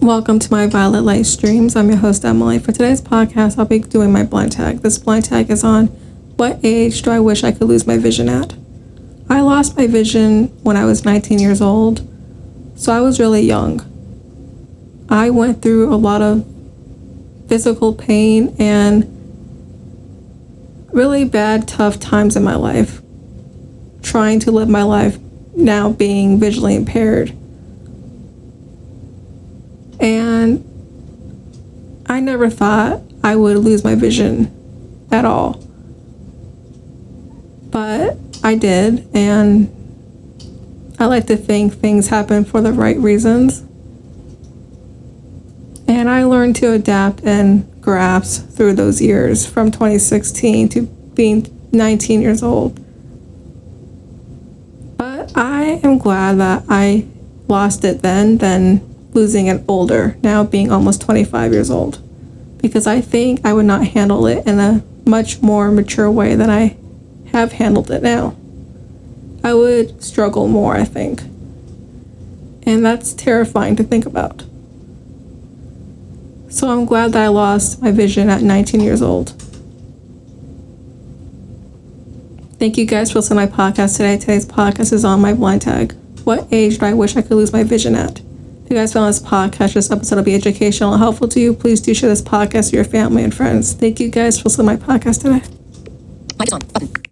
Welcome to my Violet Light streams. I'm your host, Emily. For today's podcast, I'll be doing my blind tag. This blind tag is on what age do I wish I could lose my vision at? I lost my vision when I was 19 years old, so I was really young. I went through a lot of physical pain and really bad, tough times in my life, trying to live my life now being visually impaired. And I never thought I would lose my vision at all. But I did, and I like to think things happen for the right reasons. And I learned to adapt and grasp through those years from 2016 to being 19 years old. But I am glad that I lost it then than losing it older, now being almost 25 years old. Because I think I would not handle it in a much more mature way than I have handled it now. I would struggle more, I think. And that's terrifying to think about. So I'm glad that I lost my vision at 19 years old. Thank you guys for listening to my podcast today. Today's podcast is on my blind tag. What age do I wish I could lose my vision at? If you guys found this podcast, this episode will be educational and helpful to you. Please do share this podcast with your family and friends. Thank you guys for listening to my podcast today. Mic is on. Button.